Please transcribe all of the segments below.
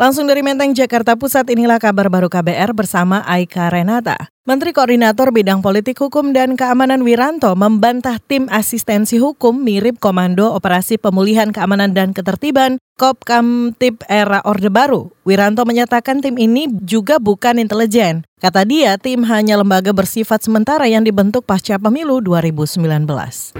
Langsung dari Menteng, Jakarta Pusat, inilah kabar baru KBR bersama Aika Renata. Menteri Koordinator Bidang Politik Hukum dan Keamanan Wiranto membantah tim asistensi hukum mirip Komando Operasi Pemulihan Keamanan dan Ketertiban Kop Kamtip era Orde Baru. Wiranto menyatakan tim ini juga bukan intelijen. Kata dia, tim hanya lembaga bersifat sementara yang dibentuk pasca pemilu 2019.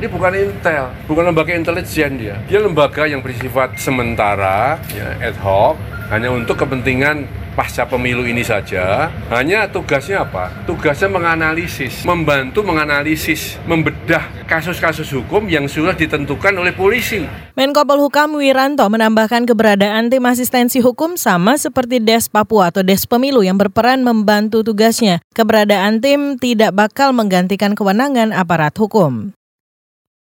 Ini bukan intel, bukan lembaga intelijen dia. Dia lembaga yang bersifat sementara, ya, ad hoc, hanya untuk kepentingan pasca pemilu ini saja. Hanya tugasnya apa? Tugasnya menganalisis, membantu menganalisis, membedah kasus-kasus hukum yang sudah ditentukan oleh polisi. Menko Polhukam Wiranto menambahkan keberadaan tim asistensi hukum sama seperti Des Papua atau Des Pemilu yang berperan membantu tugasnya. Keberadaan tim tidak bakal menggantikan kewenangan aparat hukum.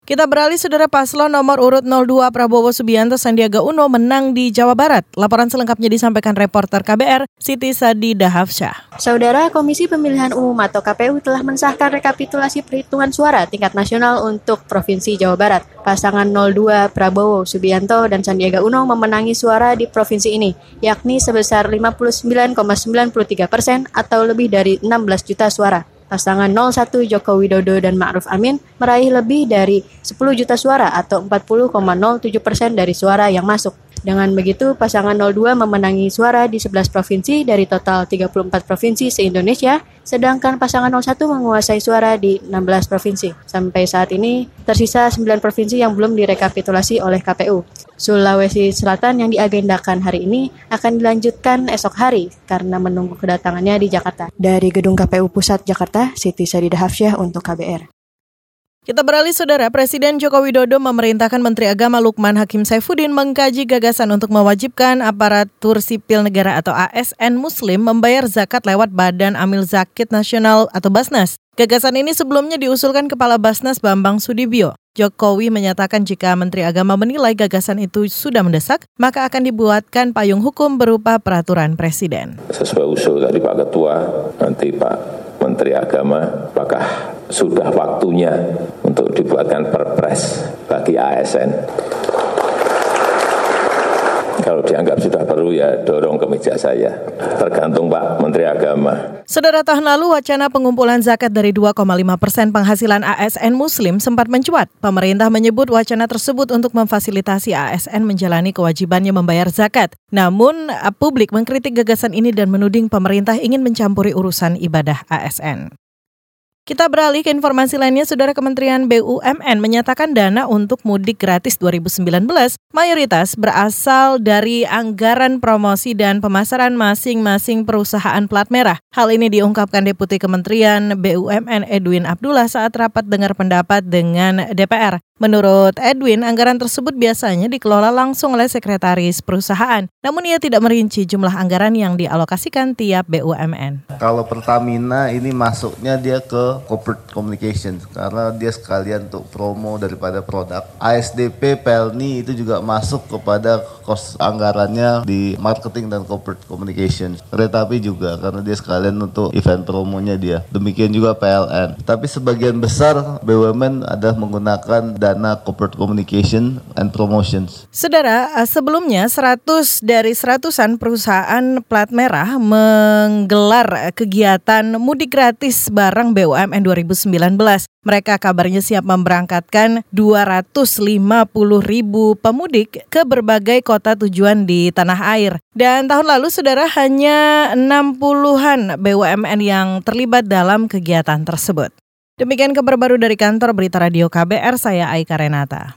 Kita beralih saudara paslon nomor urut 02 Prabowo Subianto Sandiaga Uno menang di Jawa Barat. Laporan selengkapnya disampaikan reporter KBR Siti Sadi Dahavsyah. Saudara Komisi Pemilihan Umum atau KPU telah mensahkan rekapitulasi perhitungan suara tingkat nasional untuk Provinsi Jawa Barat. Pasangan 02 Prabowo Subianto dan Sandiaga Uno memenangi suara di provinsi ini, yakni sebesar 59,93 persen atau lebih dari 16 juta suara. Pasangan 01 Joko Widodo dan Ma'ruf Amin meraih lebih dari 10 juta suara atau 40,07 persen dari suara yang masuk. Dengan begitu, pasangan 02 memenangi suara di 11 provinsi dari total 34 provinsi se-Indonesia, sedangkan pasangan 01 menguasai suara di 16 provinsi. Sampai saat ini, tersisa 9 provinsi yang belum direkapitulasi oleh KPU. Sulawesi Selatan yang diagendakan hari ini akan dilanjutkan esok hari karena menunggu kedatangannya di Jakarta. Dari Gedung KPU Pusat Jakarta, Siti Sadida Hafsyah untuk KBR. Kita beralih saudara, Presiden Joko Widodo memerintahkan Menteri Agama Lukman Hakim Saifuddin mengkaji gagasan untuk mewajibkan aparatur sipil negara atau ASN Muslim membayar zakat lewat Badan Amil Zakit Nasional atau Basnas. Gagasan ini sebelumnya diusulkan Kepala Basnas Bambang Sudibyo. Jokowi menyatakan jika Menteri Agama menilai gagasan itu sudah mendesak, maka akan dibuatkan payung hukum berupa peraturan Presiden. Sesuai usul dari Pak Ketua, nanti Pak Menteri Agama, apakah sudah waktunya untuk dibuatkan perpres bagi ASN. Kalau dianggap sudah perlu ya dorong ke meja saya. Tergantung Pak Menteri Agama. Saudara tahun lalu wacana pengumpulan zakat dari 2,5 persen penghasilan ASN Muslim sempat mencuat. Pemerintah menyebut wacana tersebut untuk memfasilitasi ASN menjalani kewajibannya membayar zakat. Namun publik mengkritik gagasan ini dan menuding pemerintah ingin mencampuri urusan ibadah ASN. Kita beralih ke informasi lainnya, Saudara Kementerian BUMN menyatakan dana untuk mudik gratis 2019 mayoritas berasal dari anggaran promosi dan pemasaran masing-masing perusahaan plat merah. Hal ini diungkapkan Deputi Kementerian BUMN Edwin Abdullah saat rapat dengar pendapat dengan DPR. Menurut Edwin, anggaran tersebut biasanya dikelola langsung oleh sekretaris perusahaan. Namun ia tidak merinci jumlah anggaran yang dialokasikan tiap BUMN. Kalau Pertamina ini masuknya dia ke corporate communication karena dia sekalian untuk promo daripada produk. ASDP Pelni itu juga masuk kepada kos anggarannya di marketing dan corporate communication. Kereta juga karena dia sekalian untuk event promonya dia. Demikian juga PLN. Tapi sebagian besar BUMN adalah menggunakan dana corporate communication and promotions. Saudara, eh, sebelumnya 100 dari seratusan perusahaan plat merah menggelar kegiatan mudik gratis barang BUMN 2019. Mereka kabarnya siap memberangkatkan 250 ribu pemudik ke berbagai kota tujuan di tanah air. Dan tahun lalu saudara hanya 60-an BUMN yang terlibat dalam kegiatan tersebut. Demikian kabar baru dari kantor Berita Radio KBR, saya Aika Renata.